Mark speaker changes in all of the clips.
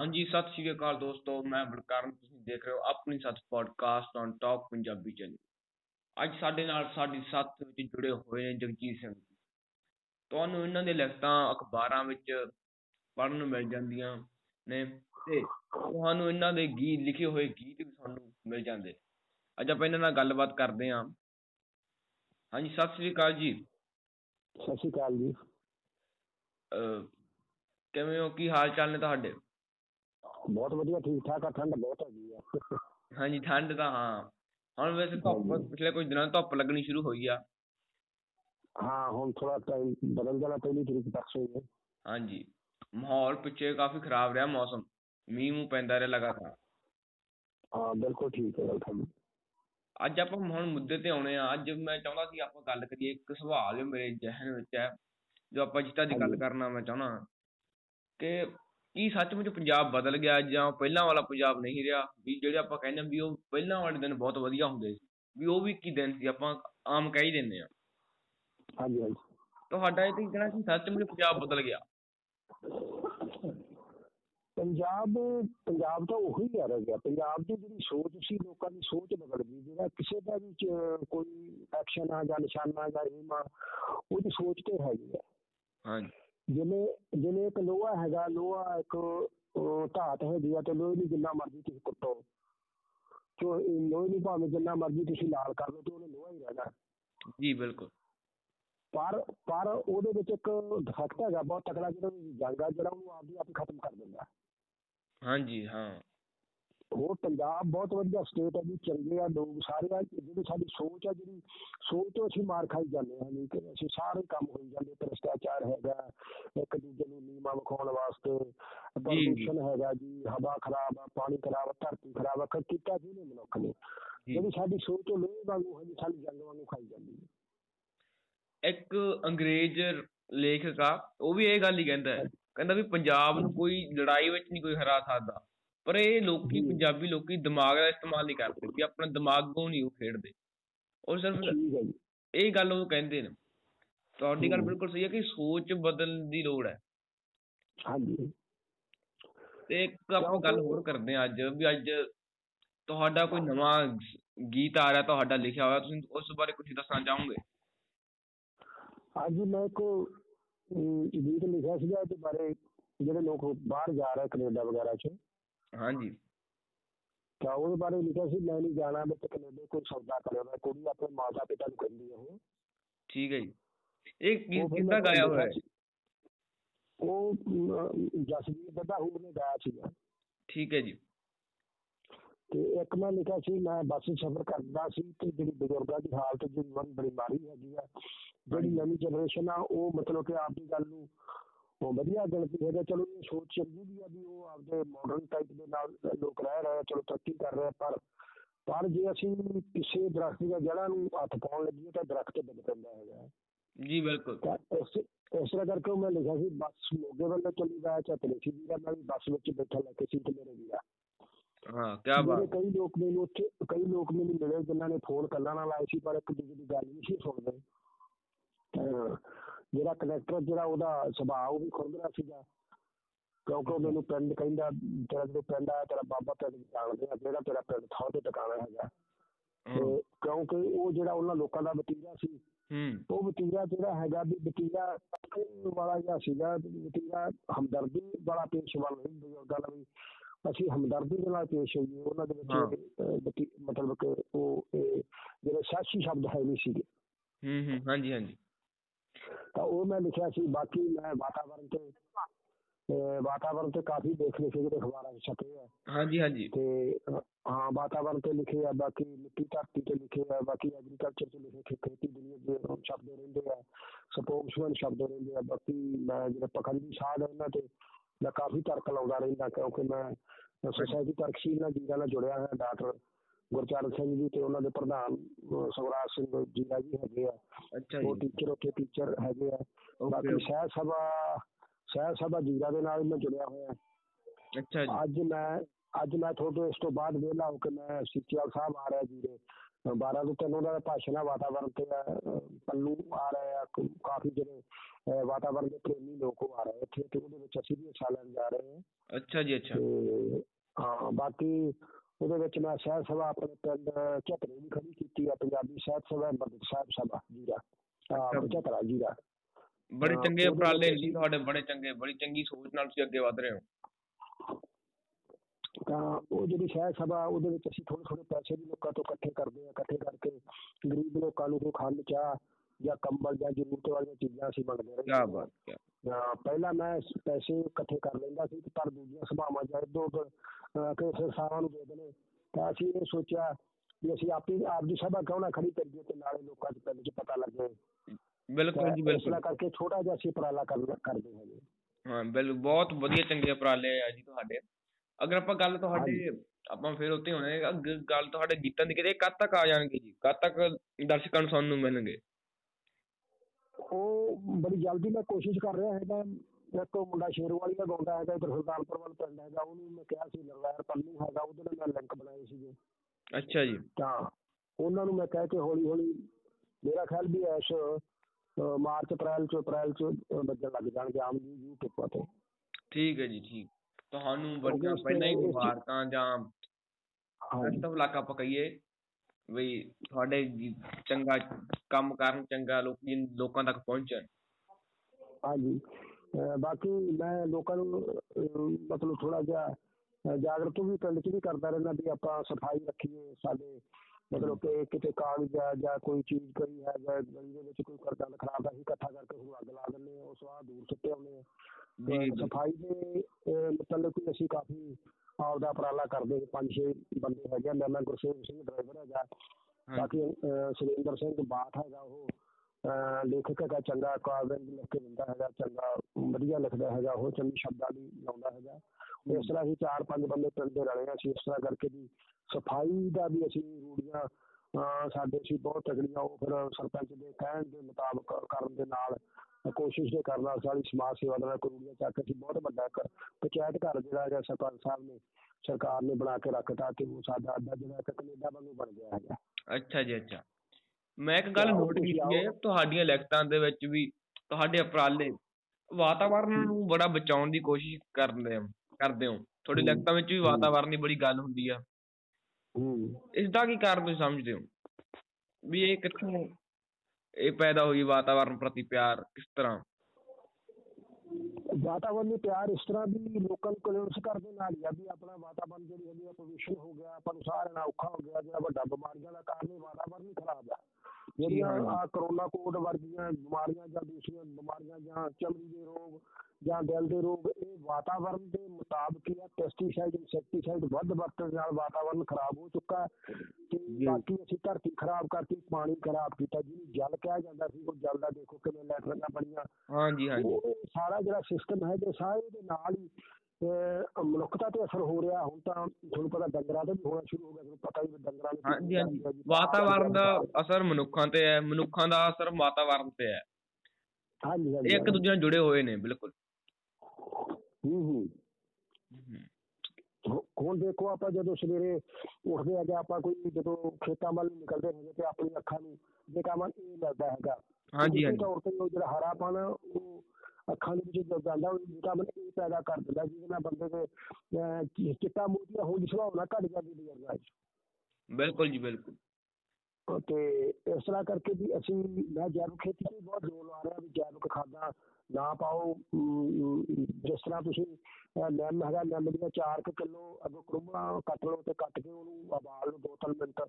Speaker 1: ਹਾਂਜੀ ਸਤਿ ਸ਼੍ਰੀ ਅਕਾਲ ਦੋਸਤੋ ਮੈਂ ਬਲਕਰਨ ਤੁਸੀਂ ਦੇਖ ਰਹੇ ਹੋ ਆਪਣੀ ਸੱਤ podcast on talk Punjabi channel ਅੱਜ ਸਾਡੇ ਨਾਲ ਸਾਡੀ ਸੱਤ ਵਿੱਚ ਜੁੜੇ ਹੋਏ ਨੇ ਜਗਜੀਤ ਸਿੰਘ ਤੁਹਾਨੂੰ ਇਹਨਾਂ ਦੇ ਲਿਖਤਾਂ ਅਖਬਾਰਾਂ ਵਿੱਚ ਪੜ੍ਹਨ ਨੂੰ ਮਿਲ ਜਾਂਦੀਆਂ ਨੇ ਤੇ ਤੁਹਾਨੂੰ ਇਹਨਾਂ ਦੇ ਗੀਤ ਲਿਖੇ ਹੋਏ ਗੀਤ ਵੀ ਤੁਹਾਨੂੰ ਮਿਲ ਜਾਂਦੇ। ਅੱਜ ਆਪਾਂ ਇਹਨਾਂ ਨਾਲ ਗੱਲਬਾਤ ਕਰਦੇ ਹਾਂ। ਹਾਂਜੀ ਸਤਿ ਸ਼੍ਰੀ ਅਕਾਲ ਜੀ।
Speaker 2: ਸਤਿ ਸ਼੍ਰੀ ਅਕਾਲ ਜੀ।
Speaker 1: ਅਹ ਕਿਵੇਂ ਹੋ? ਕੀ ਹਾਲ ਚਾਲ ਨੇ ਤੁਹਾਡੇ?
Speaker 2: ਬਹੁਤ ਵਧੀਆ ਠੀਕ ਠਾਕ ਆ ਠੰਡ ਬਹੁਤ ਹੈਗੀ ਆ।
Speaker 1: ਹਾਂਜੀ ਠੰਡ ਤਾਂ ਹਾਂ। ਹੁਣ ਵੈਸੇ ਧੁੱਪ ਪਿਛਲੇ ਕੁਝ ਦਿਨਾਂ ਤੋਂ ਧੁੱਪ ਲੱਗਣੀ ਸ਼ੁਰੂ ਹੋਈ ਆ।
Speaker 2: ਹਾਂ ਹੁਣ ਥੋੜਾ ਟਾਈਮ ਬਦਲ ਜਾਣਾ ਪਹਿਲੀ ਤਰੀਕ ਤੱਕ ਸੋਈ ਹੈ।
Speaker 1: ਹਾਂਜੀ। ਮਾਹੌਲ ਪਿੱਛੇ ਕਾਫੀ ਖਰਾਬ ਰਿਹਾ ਮੌਸਮ। ਮੀਂਹ ਮੂੰਹ ਪੈਂਦਾ ਰਿਹਾ ਲਗਾਤਾਰ।
Speaker 2: ਹਾਂ ਬਿਲਕੁਲ ਠੀਕ ਹੈ ਗੱਲ ਤੁਹਾਡੀ।
Speaker 1: ਅੱਜ ਆਪਾਂ ਹੁਣ ਮੁੱਦੇ ਤੇ ਆਉਣੇ ਆ। ਅੱਜ ਮੈਂ ਚਾਹੁੰਦਾ ਸੀ ਆਪਾਂ ਗੱਲ ਕਰੀਏ ਇੱਕ ਸਵਾਲ ਮੇਰੇ ਜ਼ਿਹਨ ਵਿੱਚ ਹੈ ਜੋ ਆਪਾਂ ਜਿੱਤਾ ਦੀ ਗੱਲ। ਕਰਨਾ ਮੈਂ ਚਾਹੁੰਦਾ ਕਿ ਕੀ ਸੱਚਮੁੱਚ ਪੰਜਾਬ ਬਦਲ ਗਿਆ ਜਾਂ ਪਹਿਲਾਂ ਵਾਲਾ ਪੰਜਾਬ ਨਹੀਂ ਰਿਹਾ? ਵੀ ਜਿਹੜੇ ਆਪਾਂ ਕਹਿੰਦੇ ਹਾਂ ਵੀ ਉਹ ਪਹਿਲਾਂ ਵਾਲੇ ਦਿਨ ਬਹੁਤ ਵਧੀਆ ਹੁੰਦੇ ਸੀ। ਵੀ ਉਹ ਵੀ ਕੀ ਦਿਨ ਸੀ ਆਪਾਂ ਆਮ ਕਹਿ ਹੀ ਦਿੰਦੇ ਆ
Speaker 2: ਹਾਂਜੀ ਹਾਂਜੀ।
Speaker 1: ਤੁਹਾਡਾ ਇਹ ਤੇ ਕਹਿਣਾ ਸੀ ਸੱਚਮੁੱਚ ਪੰਜਾਬ ਬਦਲ ਗਿਆ।
Speaker 2: ਪੰਜਾਬ ਪੰਜਾਬ ਤਾਂ ਉਹੀ ਆ ਰਹਿ ਗਿਆ। ਪੰਜਾਬ ਦੀ ਜਿਹੜੀ ਸੋਚ ਸੀ ਲੋਕਾਂ ਦੀ ਸੋਚ ਬਦਲ ਗਈ। ਜਿਹੜਾ ਕਿਸੇ ਦਾ ਵੀ ਕੋਈ ਐਕਸ਼ਨ ਆ ਜਾਂ ਨਿਸ਼ਾਨਾ ਜਾਂ ਆ ਉਹਦੀ ਸੋਚ ਤੇ ਹੈਗੀ ਆ।
Speaker 1: ਹਾਂਜੀ।
Speaker 2: ਜਿਵੇਂ ਜਿਵੇਂ ਇੱਕ ਲੋਹਾ ਹੈਗਾ ਲੋਹਾ ਇੱਕ ਅਹ, ਧਾਤ ਹੈਗੀ ਆ ਤੇ ਲੋਹੇ ਨੂੰ ਜਿੰਨਾ ਮਰਜ਼ੀ ਤੁਸੀਂ ਕੁੱਟੋ। ਜੋ ਇਹ ਲੋਹੇ ਨੂੰ ਭਾਵੇਂ ਜਿੰਨਾ ਮਰਜ਼ੀ ਤੁਸੀਂ ਲਾਲ ਕਰ ਲਓ ਤੇ ਉਹਨੇ ਲੋਹਾ ਹੀ ਰਹਿਣਾ
Speaker 1: ਜੀ ਬਿਲਕੁਲ।
Speaker 2: ਪਰ ਪਰ ਉਹਦੇ ਵਿੱਚ ਇੱਕ ਡਿਫੈਕਟ ਹੈਗਾ ਬਹੁਤ ਤਕੜਾ ਜਿਹੜਾ ਜੰਗ ਆ ਜਿਹੜਾ ਉਹਨੂੰ ਆਪਦੀ ਆਪ ਹੀ ਖਤਮ ਕਰ ਦਿੰਦਾ।
Speaker 1: ਹਾਂਜੀ ਹਾਂ।
Speaker 2: ਉਹ ਪੰਜਾਬ ਬਹੁਤ ਵਧੀਆ ਸਟੇਟ ਹੈ ਜੀ ਚੰਗੇ ਆ ਲੋਕ ਸਾਰੇ ਆ ਜਿਹੜੀ ਸਾਡੀ ਸੋਚ ਆ ਜਿਹੜੀ ਸੋਚ ਤੋਂ ਅਸੀਂ ਮਾਰ ਖਾਈ ਜਾਂਦੇ ਹਾਂ ਜੀ ਕਿ ਅਸੀਂ ਸਾਰੇ ਕੰਮ ਹੋਈ ਜਾਂਦੇ ਭ੍ਰਿਸ਼ਟਾਚਾਰ ਹੈਗਾ ਇੱਕ ਦੂਜੇ ਨੂੰ ਨੀਵਾਂ ਵਿਖਾਉਣ ਵਾਸਤੇ ਪ੍ਰਦੂਸ਼ਣ ਹੈਗਾ ਜੀ ਹਵਾ ਖਰਾਬ ਆ ਪਾਣੀ ਖਰਾਬ ਆ ਧਰਤੀ ਖਰਾਬ ਆ ਕੀਤਾ ਜੀ ਨੇ ਮਨੁੱਖ ਨੇ? ਜਿਹੜੀ ਸਾਡੀ ਸੋਚ ਉਹ ਲੋਹੇ ਵਾਂਗੂ ਹੈ ਜੀ ਸਾਡੀ ਜੰਗ ਵਾਂਗੂ ਖਾਈ ਜਾਂਦੀ ਹੈ।
Speaker 1: ਇੱਕ ਅੰਗਰੇਜ਼ ਲੇਖਕ ਆ ਉਹ ਵੀ ਇਹ ਗੱਲ ਹੀ ਕਹਿੰਦਾ ਹੈ ਕਹਿੰਦਾ ਵੀ ਪੰਜਾਬ ਨੂੰ ਕੋਈ ਲੜਾਈ ਵਿੱਚ ਨਹੀਂ ਕੋਈ ਹਰਾ ਸਕਦਾ। ਪਰ ਇਹ ਲੋਕੀ। ਪੰਜਾਬੀ ਲੋਕੀ ਦਿਮਾਗ ਦਾ ਇਸਤੇਮਾਲ ਨਹੀਂ ਕਰਦੇ ਵੀ ਆਪਣਾ ਦਿਮਾਗੋਂ ਨਹੀਂ ਉਹ ਖੇਡਦੇ। ਉਹ ਸਿਰਫ ਇਹ ਗੱਲ ਉਹ ਕਹਿੰਦੇ ਨੇ। ਤੁਹਾਡੀ ਗੱਲ। ਬਿਲਕੁਲ ਸਹੀ ਹੈ ਕਿ ਸੋਚ ਬਦਲਣ ਦੀ ਲੋੜ ਹੈ।
Speaker 2: ਹਾਂਜੀ।
Speaker 1: ਤੇ ਇੱਕ ਆਪਾਂ ਗੱਲ ਹੋਰ ਕਰਦੇ ਹਾਂ ਅੱਜ ਵੀ ਅੱਜ ਤੁਹਾਡਾ ਕੋਈ ਨਵਾਂ ਗੀਤ ਆ ਰਿਹਾ ਤੁਹਾਡਾ ਲਿਖਿਆ ਹੋਇਆ ਤੁਸੀਂ ਉਸ ਬਾਰੇ ਕੁਝ ਦੱਸਣਾ ਚਾਹੋਗੇ?
Speaker 2: ਅੱਜ ਮੈਂ ਅਮ, ਗੀਤ ਲਿਖਿਆ ਸੀਗਾ ਇਹਦੇ ਬਾਰੇ ਜਿਹੜੇ ਲੋਕ ਬਾਹਰ ਜਾ ਰਹੇ ਕੈਨੇਡਾ ਵਗੈਰਾ ਚ।
Speaker 1: ਹਾਂਜੀ।
Speaker 2: ਤਾਂ ਉਹਦੇ ਬਾਰੇ ਲਿਖਿਆ ਸੀ ਮੈਂ ਨਹੀਂ ਜਾਣਾ ਮੈਂ ਤੇ ਕੈਨੇਡਾ ਕੋਈ ਸੌਦਾ ਕਰਿਆ ਮੈਂ ਕੁੜੀ ਆਪਣੇ ਮਾਤਾ ਪਿਤਾ ਨੂੰ ਕਹਿੰਦੀ ਆ ਉਹ।
Speaker 1: ਠੀਕ ਹੈ ਜੀ। ਇਹ ਗੀਤ
Speaker 2: ਮੈਂ
Speaker 1: ਗਾਇਆ ਹੋਇਆ? ਹੈ
Speaker 2: ਸੀ। ਉਹ ਜਸਵੀਰ ਬੱਧਾਹੂ ਨੇ ਗਾਇਆ ਸੀਗਾ।
Speaker 1: ਠੀਕ ਹੈ ਜੀ।
Speaker 2: ਤੇ ਇੱਕ ਮੈਂ ਲਿਖਿਆ ਸੀ ਮੈਂ ਬੱਸ ਸਫ਼ਰ ਕਰਦਾ ਸੀ ਤੇ ਜਿਹੜੀ ਬਜ਼ੁਰਗਾਂ ਦੀ ਹਾਲਤ ਜਿਹੜੀ ਬੜੀ ਮਾੜੀ ਹੈਗੀ ਆ। ਜਿਹੜੀ ਨਵੀਂ ਜਨਰੇਸ਼ਨ ਆ ਉਹ ਮਤਲਬ ਕਿ ਆਪਦੀ ਗੱਲ ਨੂੰ ਉਹ ਵਧੀਆ ਗਿਣਤੀ ਹੈਗਾ ਚਲੋ ਸੋਚ ਚੰਗੀ ਵੀ ਆ ਵੀ ਉਹ ਆਪਦੇ ਮਾਡਰਨ ਟਾਈਪ ਦੇ ਨਾਲ ਲੋਕ ਰਹਿ ਰਹੇ ਆ ਚਲੋ ਤਰੱਕੀ ਕਰ ਰਹੇ ਆ ਪਰ ਪਰ ਜੇ ਅਸੀਂ ਕਿਸੇ ਦਰਖਤ ਦੀਆਂ ਜੜ੍ਹਾਂ ਨੂੰ ਹੱਥ ਪਾਉਣ ਲੱਗੀਏ ਤਾਂ ਦਰਖਤ ਡਿੱਗ ਪੈਂਦਾ ਹੈਗਾ
Speaker 1: ਜੀ ਬਿਲਕੁਲ।
Speaker 2: ਤਾਂ ਇਸ ਇਸ ਤਰ੍ਹਾਂ ਕਰਕੇ ਮੈਂ ਲਿਖਿਆ ਸੀ ਬੱਸ ਮੋਗੇ ਵੱਲੋਂ ਚੱਲੀ ਗਿਆ ਚਤਲੇ ਸੀ ਵੀਰਾ ਮੈਂ ਵੀ ਬੱਸ ਵਿੱਚ ਬੈਠਾ ਲੈ ਕੇ ਸੀਟ ਮੇਰੇ ਵੀਰਾ।
Speaker 1: ਹਾਂ ਕੀ ਬਾਤ।
Speaker 2: ਕਈ ਲੋਕ ਮੈਨੂੰ ਉੱਥੇ ਕਈ ਲੋਕ ਮੈਨੂੰ ਮਿਲੇ ਜਿਨ੍ਹਾਂ ਨੇ ਫੋਨ ਕੱਲਾਂ ਨਾਲ ਆਏ ਸੀ ਪਰ ਇੱਕ ਦੂਜੇ ਦੀ ਗੱਲ ਨਹੀਂ ਸੀ ਸੁਣਦੇ। ਤਾਂ ਜਿਹੜਾ ਕਨੈਕਟਰ ਜਿਹੜਾ ਉਹਦਾ ਸੁਭਾਅ ਉਹ ਵੀ ਖੁਰਦਰਾ ਸੀਗਾ। ਕਿਉਂਕਿ ਉਹ ਮੈਨੂੰ ਪਿੰਡ ਕਹਿੰਦਾ ਤੇਰਾ ਜਦੋਂ ਪਿੰਡ ਆਇਆ ਤੇਰਾ ਬਾਬਾ ਪਿੰਡ ਜਾਣਦੇ ਆ ਜਿਹੜਾ ਤੇਰਾ ਪਿੰਡ ਥਾਂ ਤੇ ਟਿਕਾਣਾ ਹੈਗਾ। ਤੇ ਕਿਉਂਕਿ ਉਹ ਜਿਹੜਾ ਉਹਨਾਂ ਲੋਕਾਂ ਦਾ ਵਤੀਰਾ ਸੀ
Speaker 1: ਹੂੰ।
Speaker 2: ਉਹ ਵਤੀਰਾ ਜਿਹੜਾ ਹੈਗਾ ਵੀ ਵਤੀਰਾ ਵਾਲਾ ਜਿਹਾ ਸੀਗਾ ਵਤੀਰਾ ਹਮਦਰਦੀ ਵਾਲਾ ਪੇਸ਼ ਵੱਲ ਨਹੀਂ ਬਜ਼ੁਰਗਾਂ ਨਾਲ ਵੀ। ਅਸੀਂ ਹਮਦਰਦੀ ਦੇ ਨਾਲ ਪੇਸ਼ ਹੋਈਏ ਉਹਨਾਂ ਦੇ। ਵਿੱਚ ਮਤਲਬ ਕਿ ਉਹ ਜਿਹੜੇ ਸਿਆਸੀ ਸ਼ਬਦ ਹੈ ਨਹੀਂ ਸੀਗੇ।
Speaker 1: ਹੂੰ ਹੂੰ ਹਾਂਜੀ ਹਾਂਜੀ।
Speaker 2: ਤਾਂ ਉਹ ਮੈਂ ਲਿਖਿਆ ਸੀ ਬਾਕੀ ਮੈਂ ਵਾਤਾਵਰਣ ਤੇ ਅਹ, ਵਾਤਾਵਰਣ ਤੇ ਕਾਫੀ ਦੇਖ ਲਿਖੇ ਜਿਹੜੇ ਅਖਬਾਰਾਂ 'ਚ ਛਪੇ ਆ।
Speaker 1: ਹਾਂਜੀ ਹਾਂਜੀ।
Speaker 2: ਤੇ ਹਾਂ ਵਾਤਾਵਰਣ ਤੇ ਲਿਖੇ ਆ ਬਾਕੀ ਮਿੱਟੀ ਧਰਤੀ ਤੇ ਲਿਖੇ ਆ ਬਾਕੀ ਐਗਰੀਕਲਚਰ ਚ ਲਿਖੇ ਖੇ- ਖੇਤੀ ਦੁਨੀਆ ਦੇ ਸ਼ਬਦ ਰਹਿੰਦੇ ਆ ਸਪੋਕਸਮੈਨ ਸ਼ਬਦ ਰਹਿੰਦੇ ਆ ਬਾਕੀ ਮੈਂ ਜਿਹੜੇ ਪਖੰਡੀ ਸਾਧ ਆ ਉਹਨਾਂ ਤੇ ਮੈਂ ਕਾਫੀ ਤਰਕ ਲਾਉਂਦਾ ਰਹਿੰਦਾ ਕਿਉਂਕਿ ਮੈਂ ਸੋਸਾਇਟੀ ਤਰਕਸ਼ੀਲ ਨਾਲ ਜੀਰਾ ਨਾਲ ਜੁੜਿਆ ਹੋਇਆ ਡਾਕਟਰ ਗੁਰਚਰਨ ਸਿੰਘ ਜੀ ਤੇ ਉਹਨਾਂ ਦੇ ਪ੍ਰਧਾਨ ਸਵਰਾਜ ਸਿੰਘ ਜੀਰਾ ਜੀ ਹੈਗੇ ਆ।
Speaker 1: ਅੱਛਾ
Speaker 2: ਉਹ
Speaker 1: ਜੀ
Speaker 2: ਟੀਚਰ ਉੱਥੇ ਟੀਚਰ ਹੈਗੇ ਆ। ਬਾਕੀ ਸਹਿ ਸਭਾ ਸਹਿ ਸਭਾ ਜੀਰਾ ਦੇ ਨਾਲ ਮੈਂ ਜੁੜਿਆ ਹੋਇਆ
Speaker 1: ਅੱਛਾ ਜੀ।
Speaker 2: ਅੱਜ ਮੈਂ ਅੱਜ ਮੈਂ ਤੁਹਾਡੇ ਇਸ ਤੋਂ ਬਾਅਦ ਵਿਹਲਾ ਹੋ ਕੇ ਮੈਂ ਸੀਚੇਵਾਲ ਸਾਹਿਬ ਆ ਰਿਹਾ ਜੀ ਦੇ 12 ਤੋਂ ਤਿੰਨ ਉਹਨਾਂ ਦਾ ਭਾਸ਼ਣ ਆ ਵਾਤਾਵਰਣ ਤੇ ਪੱਲੂ ਆ ਰਹੇ ਕ- ਕਾਫੀ ਜਿਹੜੇ ਵਾਤਾਵਰਣ ਦੇ ਪ੍ਰੇਮੀ ਲੋਕ ਆ ਰਹੇ ਇੱਥੇ ਤੇ ਉਹਦੇ ਵਿੱਚ ਅਸੀਂ ਵੀ ਹਿੱਸਾ ਲੈਣ ਜਾ ਰਹੇ ਹਾਂ।
Speaker 1: ਅੱਛਾ ਜੀ ਅੱਛਾ।
Speaker 2: ਹਾਂ ਬਾਕੀ ਉਹਦੇ ਵਿੱਚ ਮੈਂ ਸਾਹਿਤ ਸਭਾ ਆਪਣੇ ਪਿੰਡ ਝਤਰੇ ਵੀ ਖੜੀ ਕੀਤੀ ਆ ਪੰਜਾਬੀ ਸਾਹਿਤ ਸਭਾ ਅੰਮ੍ਰਿਤ ਸਾਹਿਬ ਸਭਾ ਜੀਰਾ। ਆ ਝਤਰਾ ਜੀਰਾ।
Speaker 1: ਬੜੇ ਚੰਗੇ ਉਪਰਾਲੇ ਜੀ ਤੁਹਾਡੇ ਬੜੇ ਚੰਗੇ ਬੜੀ ਚੰਗੀ ਸੋਚ ਨਾਲ ਤੁਸੀਂ ਅੱਗੇ ਵਧ ਰਹੇ ਹੋ।
Speaker 2: ਤਾਂ ਉਹ ਜਿਹੜੀ ਸਾਹਿਤ ਸਭਾ ਉਹਦੇ ਵਿੱਚ ਅਸੀਂ ਥੋੜੇ ਥੋੜੇ ਪੈਸੇ ਵੀ ਲੋਕਾਂ ਤੋਂ ਇਕੱਠੇ ਕਰਦੇ ਆ ਇਕੱਠੇ ਕਰਕੇ ਗਰੀਬ ਲੋਕਾਂ ਨੂੰ ਕੋਈ ਖੰਡ ਚਾਹ ਜਾਂ ਕੰਬਲ ਜਾਂ ਜ਼ਰੂਰਤ ਵਾਲੀਆਂ ਚੀਜ਼ਾਂ ਅਸੀਂ ਵੰਡਦੇ ਰਹੇ
Speaker 1: ਕੀ ਬਾਤ ਕੀ
Speaker 2: ਹਾਂ, ਪਹਿਲਾਂ ਮੈਂ ਪੈਸੇ ਇਕੱਠੇ ਕਰ ਲੈਂਦਾ ਸੀ ਪਰ ਦੂਜੀਆਂ ਸਭਾਵਾਂ ਜਾਂ ਅਹ, ਕਿਸੇ ਸੰਸਥਾਵਾਂ ਨੂੰ ਦੇ ਦੇਣੇ। ਤਾਂ ਅਸੀਂ ਇਹ ਸੋਚਿਆ ਵੀ ਅਸੀਂ ਆਪੀ ਆਪਦੀ ਸਭਾ ਕਿਉਂ ਨਾ ਖੜੀ ਕਰੀਏ ਤੇ ਨਾਲੇ ਲੋਕਾਂ 'ਚ ਪਿੰਡ 'ਚ ਪਤਾ ਲੱਗੇ।
Speaker 1: ਬਿਲਕੁਲ ਜੀ
Speaker 2: ਇਸ
Speaker 1: ਬਿਲਕੁਲ।
Speaker 2: ਤਰ੍ਹਾਂ ਕਰਕੇ ਛੋਟਾ ਜਿਹਾ ਅਸੀਂ ਉਪਰਾਲਾ ਕਰ ਕਰਦੇ ਹੈਗੇ
Speaker 1: ਹਾਂ ਬਿਲ ਬਹੁਤ ਵਧੀਆ ਚੰਗੇ ਉਪਰਾਲੇ ਆ ਜੀ ਤੁਹਾਡੇ। ਅਗਰ ਆਪਾਂ ਗੱਲ ਤੁਹਾਡੇ ਆਪਾਂ ਫਿਰ ਉੱਤੇ ਹੋਣੇ ਗੱਲ ਤੁਹਾਡੇ ਗੀਤਾਂ ਦੀ ਕਰੀਏ ਕਦ ਤੱਕ ਆ ਜਾਣਗੇ ਜੀ? ਕਦ ਤੱਕ ਦਰਸ਼ਕਾਂ ਨੂੰ ਸੁਣਨ ਨੂੰ ਮਿਲਣਗੇ?
Speaker 2: ਉਹ ਬੜੀ ਜਲਦੀ ਮੈਂ ਕੋਸ਼ਿਸ਼ ਕਰ ਰਿਹਾ ਹੈਗਾ। ਇੱਕ ਮੁੰਡਾ ਸ਼ੇਰਵਾਲੀ ਦਾ ਗਾਉਂਦਾ ਹੈਗਾ ਇਧਰ ਸੁਲਤਾਨਪੁਰ ਵੱਲ ਪਿੰਡ ਹੈਗਾ। ਉਹਨੂੰ ਮੈਂ ਕਿਹਾ ਸੀ ਨਰਵੈਰ ਪੰਨੂ ਹੈਗਾ ਉਹਦੇ ਨਾਲ ਮੈਂ ਲਿੰਕ ਬਣਾਏ ਸੀਗੇ।
Speaker 1: ਅੱਛਾ ਜੀ।
Speaker 2: ਤਾਂ ਉਹਨਾਂ ਨੂੰ ਮੈਂ ਕਹਿ ਕੇ ਹੌਲੀ ਹੌਲੀ ਮੇਰਾ ਖਿਆਲ ਵੀ ਐਸ ਮਾਰਚ ਅਪ੍ਰੈਲ ਚ ਅਪ੍ਰੈਲ ਚ ਵੱਜਣ ਲੱਗ ਜਾਣਗੇ ਆਮ ਜੀ YouTube ਤੇ।
Speaker 1: ਠੀਕ ਹੈ ਜੀ ਠੀਕ। ਤੁਹਾਨੂੰ
Speaker 2: ਇਸ
Speaker 1: ਪਹਿਲਾਂ ਹੀ ਮੁਬਾਰਕਾਂ ਜਾਂ ਬੈਸਟ ਆਫ ਲੱਕ ਆਪਾਂ ਕਹੀਏ ਵੀ ਤੁਹਾਡੇ ਜੀ ਚੰਗਾ ਕੰਮ ਕਰਨ ਚੰਗਾ ਲੋਕੀ ਲੋਕਾਂ ਤੱਕ ਪਹੁੰਚਣ।
Speaker 2: ਹਾਂਜੀ। ਬਾਕੀ ਮੈਂ ਲੋਕਾਂ ਨੂੰ ਮਤਲਬ ਥੋੜਾ ਜਿਹਾ ਜਾਗਰੂਕ ਵੀ ਪਿੰਡ 'ਚ ਵੀ ਕਰਦਾ ਰਹਿੰਦਾ ਵੀ ਆਪਾਂ ਸਫ਼ਾਈ ਰੱਖੀਏ ਸਾਡੇ ਮਤਲਬ ਕਿ ਕਿਤੇ ਕਾਗਜ਼ ਆ ਜਾਂ ਕੋਈ ਚੀਜ਼ ਕਰੀ ਹੈ ਜਾਂ ਗਲੀ ਦੇ ਵਿੱਚ ਕੋਈ ਕਰਦਾ ਖਰਾਬ ਹੈ ਅਸੀਂ ਇਕੱਠਾ ਕਰਕੇ ਉਹਨੂੰ ਅੱਗ ਲਾ ਦਿੰਦੇ ਹਾਂ ਉਹ ਸਵਾਹ ਦੂਰ ਸੁੱਟੇ ਆਉਂਦੇ ਆ
Speaker 1: ਜੀ
Speaker 2: ਤੇ
Speaker 1: ਜੀ।
Speaker 2: ਸਫ਼ਾਈ ਦੇ ਅਹ, ਮਤਲਬ ਕਿ ਅਸੀਂ ਕਾਫੀ ਆਪਦਾ ਉਪਰਾਲਾ ਕਰਦੇ ਹਾਂ। ਪੰਜ ਛੇ ਬੰਦੇ ਹੈਗੇ ਆ। ਮੇਰੇ ਨਾਲ ਗੁਰਸੇਵ ਸਿੰਘ ਡਰਾਈਵਰ ਹੈਗਾ।
Speaker 1: ਹਾਂ
Speaker 2: ਬਾਕੀ ਅਹ, ਸੁਰਿੰਦਰ ਸਿੰਘ ਬਾਠ ਹੈਗਾ ਉਹ ਅਹ, ਲੇਖਕ ਹੈਗਾ ਚੰਗਾ ਕਾਵਿ ਲਿਖ ਕੇ ਦਿੰਦਾ ਹੈਗਾ ਚੰਗਾ ਵਧੀਆ ਲਿਖਦਾ ਹੈਗਾ ਉਹ ਚੰਗੀ ਸ਼ਬਦਾਂ ਦੀ ਲਾਉਂਦਾ ਹੈਗਾ। ਇਸ ਤਰ੍ਹਾਂ ਅਸੀਂ ਚਾਰ ਪੰਜ ਬੰਦੇ ਪਿੰਡ ਦੇ ਰਲੇ ਹਾਂ ਅਸੀਂ ਇਸ ਤਰ੍ਹਾਂ ਕਰਕੇ ਵੀ ਸਫ਼ਾਈ ਦਾ ਵੀ ਅਸੀਂ ਰੂੜੀਆਂ ਸਾਡੇ ਸੀ ਬਹੁਤ ਤਗੜੀਆਂ ਉਹ ਫਿਰ ਸਰਪੰਚ ਦੇ ਕਹਿਣ ਦੇ ਮੁਤਾਬਕ ਕਰਨ ਦੇ ਨਾਲ ਕੋਸ਼ਿਸ਼ ਦੇ ਕਰਨ ਸਾਡੀ ਸਮਾਜ ਸੇਵਾ ਦਾ ਇੱਕ ਰੂੜੀਆਂ ਚੱਕ ਅਸੀਂ ਬਹੁਤ ਵੱਡਾ ਇੱਕ ਪੰਚਾਇਤ ਘਰ ਜਿਹੜਾ ਹੈਗਾ ਸਰਪੰਚ ਸਾਹਿਬ ਨੇ ਸਰਕਾਰ ਨੇ ਬਣਾ ਕੇ ਰੱਖਤਾ ਤੇ ਉਹ ਸਾਡਾ ਅੱਡਾ ਜਿਹੜਾ ਇੱਕ ਕੈਨੇਡਾ ਵਾਂਗੂ ਬਣ ਗਿਆ ਹੈਗਾ
Speaker 1: ਅੱਛਾ ਜੀ ਅੱਛਾ ਮੈਂ ਇੱਕ ਗੱਲ ਨੋਟ ਕੀਤੀ ਹੈ। ਤੁਹਾਡੀਆਂ ਲਿਖਤਾਂ ਦੇ ਵਿੱਚ ਵੀ ਤੁਹਾਡੇ ਉਪਰਾਲੇ ਵਾਤਾਵਰਣ ਨੂੰ ਬੜਾ ਬਚਾਉਣ ਦੀ ਕੋਸ਼ਿਸ਼ ਕਰਦੇ ਹੋ ਕਰਦੇ ਹੋ ਤੁਹਾਡੀ। ਲਿਖਤਾਂ ਵਿੱਚ ਵੀ। ਵਾਤਾਵਰਣ ਦੀ ਬੜੀ ਗੱਲ ਹੁੰਦੀ ਆ ਇਸ ਦਾ ਕੀ ਕਾਰਨ ਤੁਸੀਂ ਸਮਝਦੇ ਹੋ? ਵੀ ਇਹ ਕਿੱਥੋਂ ਇਹ ਪੈਦਾ ਹੋਈ ਵਾਤਾਵਰਣ ਪ੍ਰਤੀ ਪਿਆਰ ਕਿਸ ਤਰ੍ਹਾਂ?
Speaker 2: ਵਾਤਾਵਰਨ ਨੂੰ ਪਿਆਰ ਇਸ ਤਰ੍ਹਾਂ ਵੀ ਲੋਕਾਂ ਨੂੰ ਕਨਵਿੰਸ ਕਰਦੇ ਨਾਲ ਹੀ ਆ ਵੀ ਆਪਣਾ ਵਾਤਾਵਰਨ ਜਿਹੜੀ ਹੈਗੀ ਆ ਪੋਲੂਸ਼ਨ ਹੋ ਗਿਆ ਆਪਾਂ ਨੂੰ ਸਾਰਿਆਂ ਨਾਲ ਔਖਾ ਹੋ ਗਿਆ ਜਿਹੜਾ ਵੱਡਾ ਬਿਮਾਰੀਆਂ ਦਾ ਕਾਰਨ ਇਹ ਵਾਤਾਵਰਨ ਹੀ ਖਰਾਬ ਆ। ਜਿਹੜੀਆਂ। ਆ ਕਰੋਨਾ ਕੋਡ ਵਰਗੀਆਂ ਬਿਮਾਰੀਆਂ ਜਾਂ ਦੂਸਰੀਆਂ ਬਿਮਾਰੀਆਂ ਜਾਂ ਚਮੜੀ ਦੇ ਰੋਗ ਜਾਂ ਦਿਲ ਦੇ ਰੋਗ ਇਹ ਵਾਤਾਵਰਨ ਦੇ ਮੁਤਾਬਕ ਹੀ ਆ ਪੈਸਟੀਸਾਈਡ ਇਨਸੈਕਟੀਸਾਈਡ ਵੱਧ ਵਰਤਣ ਨਾਲ ਵਾਤਾਵਰਨ ਖਰਾਬ ਹੋ ਚੁੱਕਾ ਤੇ। ਬਾਕੀ ਅਸੀਂ ਧਰਤੀ ਖਰਾਬ ਕਰਤੀ ਪਾਣੀ ਖਰਾਬ ਕੀਤਾ ਜਿਹਨੂੰ ਜਲ ਕਿਹਾ ਜਾਂਦਾ ਸੀ ਉਹ ਜਲ ਦਾ ਦੇਖੋ ਕਿਵੇਂ ਲੈਟਰੀਆਂ ਬਣੀਆਂ
Speaker 1: ਹਾਂਜੀ ਹਾਂਜੀ
Speaker 2: ਸਾਰਾ ਜਿਹੜਾ ਸਿਸਟਮ ਹੈ ਜੇ ਸਾਰੇ ਦੇ ਨਾਲ ਹੀ ਮਨੁੱਖਤਾ ਤੇ ਅਸਰ ਹੋ ਰਿਹਾ ਹੁਣ ਤਾਂ ਤੁਹਾਨੂੰ ਪਤਾ ਡੰਗਰਾਂ ਤੇ ਵੀ ਹੋਣਾ ਸ਼ੁਰੂ ਹੋ ਗਿਆ ਤੁਹਾਨੂੰ ਪਤਾ ਹੀ ਡੰਗਰਾਂ ਨੇ
Speaker 1: ਹਾਂਜੀ ਹਾਂਜੀ। ਵਾਤਾਵਰਣ ਦਾ ਅਸਰ ਮਨੁੱਖਾਂ ਤੇ ਹੈ ਮਨੁੱਖਾਂ ਦਾ ਅਸਰ ਵਾਤਾਵਰਣ ਤੇ ਹੈ।
Speaker 2: ਹਾਂਜੀ ਹਾਂਜੀ।
Speaker 1: ਇਹ ਇੱਕ ਦੂਜੇ ਨਾਲ ਜੁੜੇ ਹੋਏ ਨੇ ਬਿਲਕੁਲ।
Speaker 2: ਹੂੰ ਹੂੰ। ਹੁਣ ਦੇਖੋ ਆਪਾਂ ਜਦੋਂ ਸਵੇਰੇ ਉੱਠਦੇ ਹੈਗੇ ਆਪਾਂ ਕੋਈ ਜਦੋਂ ਖੇਤਾਂ ਵੱਲ ਨਿਕਲਦੇ ਹੈਗੇ ਤੇ ਆਪਣੀ ਅੱਖਾਂ ਨੂੰ ਵਿਟਾਮਿਨ ਏ ਮਿਲਦਾ ਹੈਗਾ।
Speaker 1: ਹਾਂਜੀ ਹਾਂਜੀ।
Speaker 2: ਤੌਰ ਤੇ ਉਹ ਜਿਹੜਾ ਹਰਾਪਣ ਉਹ ਅੱਖਾਂ ਦੇ ਵਿੱਚ ਜਦੋਂ ਉਹ ਵਿਟਾਮਿਨ ਏ ਪੈਦਾ ਕਰ ਦਿੰਦਾ ਜਿਹਦੇ ਨਾਲ ਬੰਦੇ ਦੇ ਚਿੱਟਾ ਮੋਤੀਆ ਹੋਣ ਦੀ ਸੰਭਾਵਨਾ ਘਟ ਜਾਂਦੀ ਬਜ਼ੁਰਗਾਂ 'ਚ
Speaker 1: ਬਿਲਕੁਲ ਜੀ ਬਿਲਕੁਲ।
Speaker 2: ਤੇ ਇਸ ਤਰ੍ਹਾਂ ਕਰਕੇ ਵੀ ਅਸੀਂ ਮੈਂ ਜੈਵਿਕ ਖੇਤੀ ਤੇ ਬਹੁਤ ਜ਼ੋਰ ਲਾ ਰਿਹਾ ਵੀ ਜੈਵਿਕ ਖਾਦਾਂ ਨਾ ਪਾਓ। ਜਿਸ ਤਰ੍ਹਾਂ ਤੁਸੀਂ ਨਿੰਮ ਹੈਗਾ ਨਿੰਮ ਦੀਆਂ 4 ਕਿਲੋ ਅਗੋ ਕਰੂਮਾ ਕੱਟ ਲਓ ਤੇ ਕੱਟ ਕੇ ਉਹਨੂੰ ਉਬਾਲ ਲਓ ਦੋ ਤਿੰਨ ਮਿੰਟ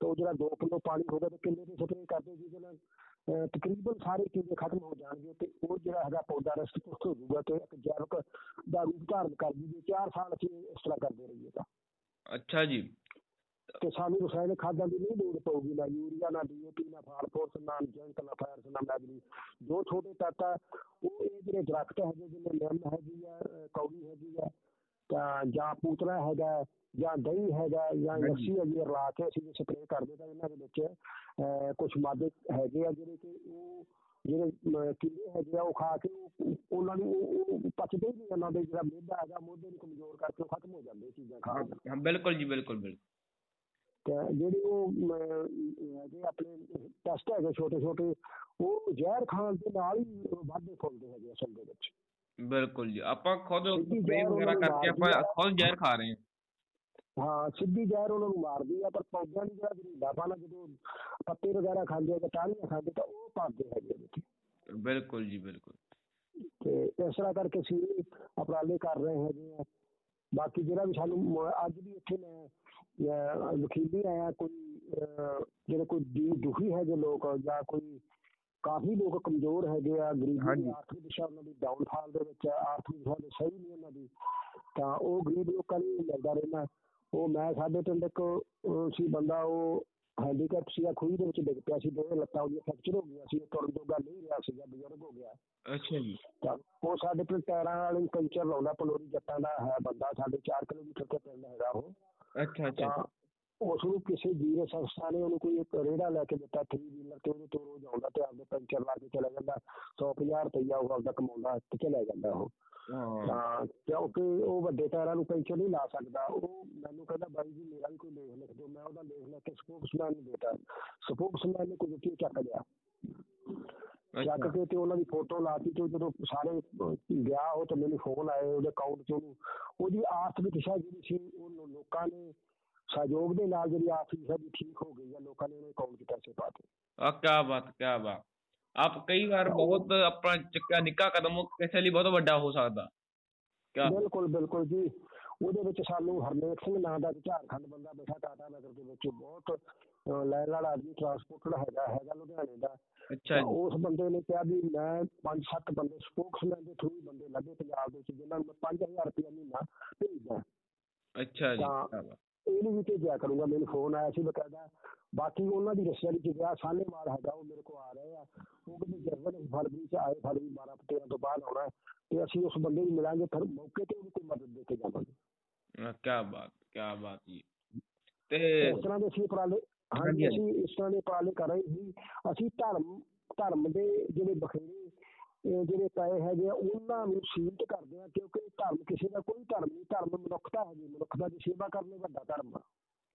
Speaker 2: ਤੇ ਉਹ ਜਿਹੜਾ 2 ਕਿਲੋ ਪਾਣੀ ਹੋਗਾ ਤੇ ਕਿੰਨੇ ਦੀ ਸਪਰੇਅ ਕਰਦੇ ਜਿਹਦੇ ਨਾਲ ਤਕਰੀਬਨ ਸਾਰੇ ਕੀੜੇ ਖਤਮ ਹੋ ਜਾਣਗੇ ਤੇ ਉਹ ਜਿਹੜਾ ਹੈਗਾ ਪੌਦਾ ਰਸਟ ਪੁਸ਼ਟ ਹੋ ਜਾਊਗਾ ਤੇ ਇੱਕ ਜੈਵਿਕ ਦਾ ਰੂਪ ਧਾਰਨ ਕਰ ਜੂਗੀ 4 ਸਾਲ ਅਸੀਂ ਇਸ ਤਰ੍ਹਾਂ ਕਰਦੇ ਰਹੀਏ ਤਾਂ।
Speaker 1: ਅੱਛਾ ਜੀ।
Speaker 2: ਤੇ ਸਾਨੂੰ ਰਸਾਇਣਿਕ ਖਾਦਾਂ ਦੀ ਨਹੀਂ ਲੋੜ ਪਊਗੀ ਨਾ ਯੂਰੀਆ ਨਾ ਡੀਏਪੀ ਨਾ ਫਾਸਫੋਰਸ ਨਾ ਜਿੰਕ ਨਾ ਫਾਇਰਸ ਨਾ ਮੈਗਨੀ ਜੋ ਛੋਟੇ ਤੱਤ ਆ ਉਹ ਇਹ ਜਿਹੜੇ ਦਰਖਤ ਹੈਗੇ ਜਿਵੇਂ ਨਿੰਮ ਹੈਗੀ ਆ ਕੌੜੀ ਹੈਗੀ ਆ ਜਾਂ ਪੂਤਰਾ ਹੈਗਾ ਜਾਂ ਦਹੀਂ ਹੈਗਾ ਜਾਂ। ਲੱਸੀ ਹੈਗੀ ਰਲਾ ਕੇ ਅਸੀਂ ਸਪਰੇਅ ਕਰਦੇ ਤਾਂ ਇਹਨਾਂ ਦੇ ਵਿੱਚ ਕੁਝ ਮਾਦੇ ਹੈਗੇ ਆ ਜਿਹੜੇ ਕਿ ਉਹ ਜਿਹੜੇ ਕੀੜੇ ਹੈਗੇ ਆ ਉਹ ਖਾ ਕੇ ਉਹ- ਉਹਨਾਂ ਨੂੰ ਪਚਦੇ ਨਹੀਂ ਉਹਨਾਂ ਦੇ ਜਿਹੜਾ ਮਿਹਦਾ ਹੈਗਾ ਮੋਢੇ ਨੂੰ ਕਮਜ਼ੋਰ ਕਰਕੇ ਉਹ ਖਤਮ ਹੋ ਜਾਂਦੇ ਚੀਜ਼ਾਂ ਖਾਣ ਨਾਲ
Speaker 1: ਹਾਂ ਬਿਲਕੁਲ ਜੀ ਬਿਲਕੁਲ ਬਿਲਕੁਲ।
Speaker 2: ਤੇ ਜਿਹੜੇ ਉਹ ਹੈਗੇ ਆਪਣੇ ਟੈਸਟ ਹੈਗੇ ਛੋਟੇ ਛੋਟੇ ਉਹ ਜ਼ਹਿਰ ਖਾਣ ਦੇ ਨਾਲ ਹੀ ਵਾਧੇ ਫੁੱਲਦੇ ਹੈਗੇ ਅਸਲ ਦੇ ਵਿੱਚ।
Speaker 1: ਬਿਲਕੁਲ ਜੀ ਆਪਾਂ ਖੁਦ
Speaker 2: ਸਿੱਧੀ
Speaker 1: ਸਪਰੇਅ
Speaker 2: ਜ਼ਹਿਰ
Speaker 1: ਵਗੈਰਾ
Speaker 2: ਉਹਨਾਂ ਨੂੰ
Speaker 1: ਕਰਕੇ ਆਪਾਂ
Speaker 2: ਮਾਰਦੀ ਆ।
Speaker 1: ਖੁਦ ਜ਼ਹਿਰ ਖਾ ਰਹੇ ਹਾਂ
Speaker 2: ਹਾਂ ਸਿੱਧੀ ਜ਼ਹਿਰ ਉਹਨਾਂ ਨੂੰ ਮਾਰਦੀ ਆ ਪਰ ਪੌਦਿਆਂ ਦੀ ਜਿਹੜਾ ਜ਼ਰੀਲਾ ਪਾਣਾ ਜਦੋਂ ਪੱਤੇ ਵਗੈਰਾ ਖਾਂਦੇ ਆ ਜਾਂ ਟਾਹਣੀਆਂ ਖਾਂਦੇ ਤਾਂ ਉਹ ਪਾਦੇ ਹੈਗੇ ਵਿੱਚ
Speaker 1: ਬਿਲਕੁਲ ਜੀ ਬਿਲਕੁਲ
Speaker 2: ਤੇ ਇਸ ਤਰ੍ਹਾਂ ਕਰਕੇ ਅਸੀਂ ਵੀ ਉਪਰਾਲੇ ਕਰ ਰਹੇ ਹੈਗੇ ਆ ਬਾਕੀ ਜਿਹੜਾ ਵੀ ਸਾਨੂੰ ਮ- ਅੱਜ ਵੀ ਇੱਥੇ ਮੈਂ ਅਹ, ਵਕੀਲੀ ਆਇਆ ਕੋਈ ਅਹ, ਜਿਹੜੇ ਕੋਈ ਦੀ ਦੁਖੀ ਹੈਗੇ ਲੋਕ ਜਾਂ ਕੋਈ ਕਾਫੀ ਲੋਕ ਕਮਜ਼ੋਰ ਹੈਗੇ ਆ ਗਰੀਬੀ
Speaker 1: ਹਾਂਜੀ।
Speaker 2: ਆਰਥਿਕ ਦਿਸ਼ਾ ਉਹਨਾਂ ਦੀ ਡਾਊਨਫਾਲ ਦੇ ਵਿੱਚ ਆ, ਆਰਥਿਕ ਦਿਸ਼ਾ ਦੇ ਸਹੀ ਨਹੀਂ ਉਹਨਾਂ ਦੀ। ਤਾਂ ਉਹ ਗਰੀਬ ਲੋਕਾਂ ਲਈ ਮਿਲਦਾ ਰਹਿਣਾ ਉਹ ਮੈਂ ਸਾਡੇ ਪਿੰਡ ਇੱਕ ਅਹ, ਸੀ ਬੰਦਾ ਉਹ ਹੈਂਡੀਕੈਪ ਸੀਗਾ ਖੂਹੀ ਦੇ ਵਿੱਚ ਡਿੱਗ ਪਿਆ ਸੀ ਦੋਵੇਂ ਲੱਤਾਂ ਉਹਦੀਆਂ ਫ੍ਰੈਕਚਰ ਹੋ ਗਈਆਂ ਸੀ ਉਹ ਤੁਰਨ ਜੋਗਾ ਨਹੀਂ ਰਿਹਾ ਸੀਗਾ ਬਜ਼ੁਰਗ ਹੋ ਗਿਆ।
Speaker 1: ਅੱਛਾ ਜੀ।
Speaker 2: ਤਾਂ ਉਹ ਸਾਡੇ ਪਿੰਡ ਟਾਇਰਾਂ ਵਾਲੀ ਪੈਂਚਰ ਲਾਉਂਦਾ ਪਲੋਰੀ ਜੱਟਾਂ ਦਾ ਹੈ ਬੰਦਾ ਸਾਡੇ 4 ਕਿਲੋਮੀਟਰ ਤੇ ਪਿੰਡ ਹੈਗਾ ਉਹ।
Speaker 1: ਅੱਛਾ ਅੱਛਾ।
Speaker 2: ਤਾਂ ਉਸ ਨੂੰ ਕਿਸੇ ਜੀਰੇ ਸੰਸਥਾ ਨੇ ਉਹਨੂੰ ਕੋਈ ਇੱਕ ਰੇੜਾ ਲੈ ਕੇ ਦਿੱਤਾ 3 ਵੀਲਰ ਤੇ ਉਹਦੇ ਤੋਂ ਰੋਜ਼ ਆਉਂਦਾ ਤੇ ਆਪਦੇ ਪੈਂਚਰ ਲਾ ਕੇ ਚਲਾ ਜਾਂਦਾ 150 ਰੁਪਈਆ ਉਹ ਆਪਦਾ ਕਮਾਉਂਦਾ ਤੇ ਚਲਾ ਜਾਂਦਾ ਉਹ।
Speaker 1: ਹਾਂ।
Speaker 2: ਕਿਉਂਕਿ ਉਹ ਵੱਡੇ ਟਾਇਰਾਂ ਨੂੰ ਪੈਂਚਰ ਨਹੀਂ ਲਾ ਸਕਦਾ ਉਹ ਮੈਨੂੰ ਕਹਿੰਦਾ ਬਾਈ ਜੀ ਮੇਰਾ ਵੀ ਕੋਈ ਲੇਖ ਲਿਖ ਦਿਓ ਮੈਂ ਉਹਦਾ ਲੇਖ ਲੈ ਕੇ ਸਪੋਕਸਮੈਨ ਨੂੰ ਦੇਤਾ। ਸਪੋਕਸਮੈਨ ਨੇ ਕੋਈ ਦਿੱਤੀ ਚੱਕ ਲਿਆ। ਚੱਕ ਕੇ ਤੇ ਉਹਨਾਂ ਦੀ ਫੋਟੋ ਲਾਤੀ ਤੇ ਜਦੋਂ ਸਾਰੇ ਗਿਆ ਉਹ ਤੇ ਮੈਨੂੰ ਫੋਨ ਆਏ ਉਹਦੇ ਅਕਾਊਂਟ ਚ ਉਹਨੂੰ। ਉਹਦੀ ਆਰਥਿਕ ਦਿਸ਼ਾ ਜਿਹੜੀ ਸੀ ਉਹ ਲੋਕਾਂ ਨੇ ਸਹਿਯੋਗ ਦੇ ਨਾਲ ਜਿਹੜੀ ਆਰਥਿਕ ਦੀ ਠੀਕ ਹੋ ਗਈ ਆ ਲੋਕਾਂ ਨੇ ਉਹਦੇ ਅਕਾਊਂਟ 'ਚ ਪੈਸੇ ਪਾਤੇ
Speaker 1: ਆ ਕਿਆ ਬਾਤ ਕਿਆ ਬਾਤ। ਆਪ ਕਈ ਵਾਰ ਬਹੁਤ ਆਪਣਾ ਚੱਕਿਆ ਨਿੱਕਾ ਕਦਮ ਕਿਸੇ ਲਈ ਬਹੁਤ ਵੱਡਾ ਹੋ ਸਕਦਾ।
Speaker 2: ਬਿਲਕੁਲ ਬਿਲਕੁਲ ਜੀ। ਉਹਦੇ ਵਿੱਚ ਸਾਨੂੰ ਹਰਨੇਕ ਸਿੰਘ ਨਾਂ ਦਾ ਝਾਰਖੰਡ ਬੰਦਾ ਬੈਠਾ ਟਾਟਾ ਨਗਰ ਦੇ ਵਿੱਚ। ਬਹੁਤ ਲੈਣ ਵਾਲਾ ਆਦਮੀ ਟਰਾਂਸਪੋਰਟਰ ਹੈਗਾ ਹੈਗਾ ਲੁਧਿਆਣੇ ਦਾ।
Speaker 1: ਅੱਛਾ ਜੀ।
Speaker 2: ਉਸ ਬੰਦੇ ਨੇ ਕਿਹਾ ਵੀ ਮੈਂ ਪੰਜ ਸੱਤ ਬੰਦੇ ਸਪੋਕਸਮੈਨ ਦੇ ਥਰੂ ਬੰਦੇ ਲੱਗੇ ਪੰਜਾਬ ਦੇ ਵਿੱਚ ਜਿਨ੍ਹਾਂ ਨੂੰ ਮੈਂ 5000 ਰੁਪਏ ਮਹੀਨਾ ਭੇਜਦਾ।
Speaker 1: ਅੱਛਾ ਜੀ
Speaker 2: ਇਹਨੂੰ ਵੀ ਭੇਜਿਆ ਕਰੂੰਗਾ ਮੈਨੂੰ ਫੋਨ ਆਇਆ ਸੀ ਬਕਾਇਦਾ। ਬਾਕੀ ਉਹਨਾਂ ਦੀ ਰਸਿਆ ਵਿੱਚ ਗਿਆ ਸਾਲੇਵਾਲ ਹੈਗਾ ਉਹ ਮੇਰੇ ਕੋਲ ਆ ਰਹੇ ਆ। ਉਹ ਕਹਿੰਦੇ ਜਰਮਨ ਫਰਵਰੀ ਚ ਆਏ ਫਰਵਰੀ 12 13 ਤੋਂ ਬਾਅਦ ਆਉਣਾ ਤੇ ਅਸੀਂ ਉਸ ਬੰਦੇ ਨੂੰ ਮਿਲਾਂਗੇ ਫਿਰ ਮੌਕੇ ਤੇ ਉਹਨੂੰ ਕੋਈ ਮਦਦ ਦੇ ਕੇ ਜਾਵਾਂਗੇ।
Speaker 1: ਕਿਆ ਬਾਤ ਕਿਆ ਬਾਤ ਜੀ। ਤੇ
Speaker 2: ਇਸ ਤਰ੍ਹਾਂ ਦੇ ਅਸੀਂ ਉਪਰਾਲੇ
Speaker 1: ਹਾਂਜੀ,
Speaker 2: ਅਸੀਂ ਇਸ ਤਰ੍ਹਾਂ ਦੇ ਉਪਰਾਲੇ ਕਰ ਰਹੇ ਸੀ। ਅਸੀਂ ਧਰਮ ਧਰਮ ਦੇ ਜਿਹੜੇ ਬਖੇਰੇ ਜਿਹੜੇ ਪਏ ਹੈਗੇ ਆ ਉਹਨਾਂ ਨੂੰ ਸੀਮਿਤ ਕਰਦੇ ਆ ਕਿਉਂਕਿ ਧਰਮ ਕਿਸੇ ਦਾ ਕੋਈ ਧਰਮ ਨਹੀਂ ਧਰਮ ਮਨੁੱਖਤਾ ਹੈਗੀ ਮਨੁੱਖਤਾ ਦੀ ਸੇਵਾ ਕਰਨ ਵੱਡਾ ਧਰਮ ਆ।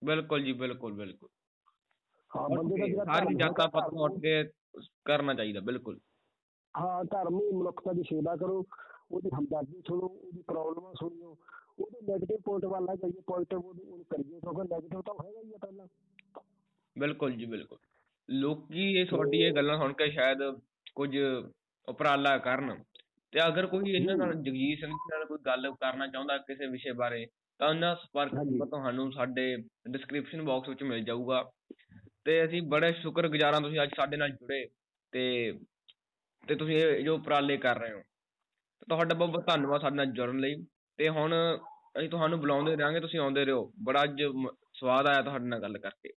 Speaker 1: ਬਿਲਕੁਲ ਜੀ ਬਿਲਕੁਲ ਬਿਲਕੁਲ।
Speaker 2: ਹਾਂ ਬੰਦੇ ਦਾ ਜਿਹੜਾ
Speaker 1: ਸਾਰੀ ਜਾਤਾਂ ਪੱਤੋਂ ਉੱਠ ਕੇ ਕਰਨਾ ਚਾਹੀਦਾ ਬਿਲਕੁਲ।
Speaker 2: ਹਾਂ ਧਰਮ ਹੀ ਮਨੁੱਖਤਾ ਦੀ ਸੇਵਾ ਕਰੋ ਉਹਦੀ ਹਮਦਰਦੀ ਸੁਣੋ ਉਹਦੀ ਪ੍ਰੋਬਲਮਾਂ ਸੁਣਿਓ ਉਹਦੇ 네ਗੇਟਿਵ ਪੁਆਇੰਟ ਵੱਲ ਨਾ ਜਾਈਏ ਪੋਜ਼ਿਟਿਵ ਉਹਨੂੰ ਕਰੀਏ ਕਿਉਂਕਿ 네ਗੇਟਿਵ ਤਾਂ ਹੈਗਾ ਹੀ ਆ ਪਹਿਲਾਂ।
Speaker 1: ਬਿਲਕੁਲ ਜੀ ਬਿਲਕੁਲ। ਲੋਕੀ ਇਹ ਤੁਹਾਡੀ ਇਹ ਗੱਲਾਂ ਸੁਣ ਕੇ ਸ਼ਾਇਦ ਕੁਝ ਉਪਰਾਲਾ ਕਰਨ। ਤੇ ਅਗਰ ਕੋਈ ਇਹਨਾਂ ਨਾਲ ਜਗਜੀਤ ਸਿੰਘ ਨਾਲ ਕੋਈ ਗੱਲ ਕਰਨਾ ਚਾਹੁੰਦਾ ਕਿਸੇ ਵਿਸ਼ੇ ਬਾਰੇ ਤਾਂ ਉਹਨਾਂ ਸੰਪਰਕ ਤੁਹਾਨੂੰ ਸਾਡੇ ਡਿਸਕ੍ਰਿਪਸ਼ਨ ਬਾਕਸ ਵਿੱਚ ਮਿਲ ਜਾਊਗਾ। ਤੇ ਅਸੀਂ ਬੜੇ ਸ਼ੁਕਰਗੁਜ਼ਾਰ ਹਾਂ ਤੁਸੀਂ ਅੱਜ ਸਾਡੇ ਨਾਲ ਜੁੜੇ ਤੇ ਤੇ ਤੁਸੀਂ ਇਹ ਜੋ ਉਪਰਾਲੇ ਕਰ ਰਹੇ ਹੋ। ਤੁਹਾਡਾ ਬਹੁਤ ਬਹੁਤ ਧੰਨਵਾਦ ਸਾਡੇ ਨਾਲ ਜੁੜਨ ਲਈ। ਤੇ ਹੁਣ ਅਸੀਂ ਤੁਹਾਨੂੰ ਬੁਲਾਉਂਦੇ ਰਹਾਂਗੇ ਤੁਸੀਂ ਆਉਂਦੇ ਰਹੋ। ਬੜਾ ਅੱਜ ਸਵਾਦ ਆਇਆ ਤੁਹਾਡੇ ਨਾਲ ਗੱਲ ਕਰਕੇ।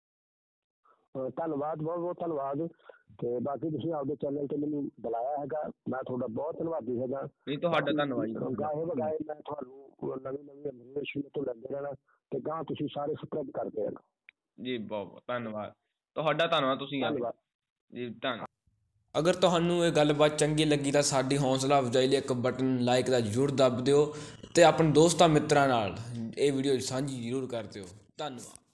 Speaker 2: ਧੰਨਵਾਦ ਬਹੁਤ ਬਹੁਤ ਧੰਨਵਾਦ। ਤੇ ਬਾਕੀ ਤੁਸੀਂ ਆਪਦੇ ਚੈਨਲ ਤੇ ਮੈਨੂੰ ਬੁਲਾਇਆ ਹੈਗਾ ਮੈਂ ਤੁਹਾਡਾ ਬਹੁਤ ਧੰਨਵਾਦੀ ਹੈਗਾ।
Speaker 1: ਨਹੀਂ ਤੁਹਾਡਾ ਧੰਨਵਾਦ ਜੀ।
Speaker 2: ਗਾਹੇ ਬਗਾਏ ਮੈਂ ਤੁਹਾਨੂੰ ਨਵੀਂ ਨਵੀਂ ਇਨਫੋਰਮੇਸ਼ਨ ਤੋਂ ਲੈਂਦੇ ਰਹਿਣਾ ਤੇ ਗਾਂ ਤੁਸੀਂ ਸਾਰੇ ਸਬਸਕ੍ਰਾਈਬ ਕਰਦੇ ਰਹਿਣਾ।
Speaker 1: ਜੀ ਬਹੁਤ ਬਹੁਤ ਧੰਨਵਾਦ। ਤੁਹਾਡਾ ਧੰਨਵਾਦ ਤੁਸੀਂ
Speaker 2: ਧੰਨਵਾਦ।
Speaker 1: ਜੀ ਧੰਨਵਾਦ ਅਗਰ ਤੁਹਾਨੂੰ ਇਹ ਗੱਲਬਾਤ ਚੰਗੀ ਲੱਗੀ ਤਾਂ ਸਾਡੀ ਹੌਸਲਾ ਅਫਜ਼ਾਈ ਲਈ ਇੱਕ ਬਟਨ ਲਾਈਕ ਦਾ ਜ਼ਰੂਰ ਦੱਬ ਦਿਓ ਤੇ ਆਪਣੇ ਦੋਸਤਾਂ ਮਿੱਤਰਾਂ ਨਾਲ ਇਹ ਵੀਡੀਓ ਸਾਂਝੀ ਜ਼ਰੂਰ ਕਰ ਦਿਓ। ਧੰਨਵਾਦ।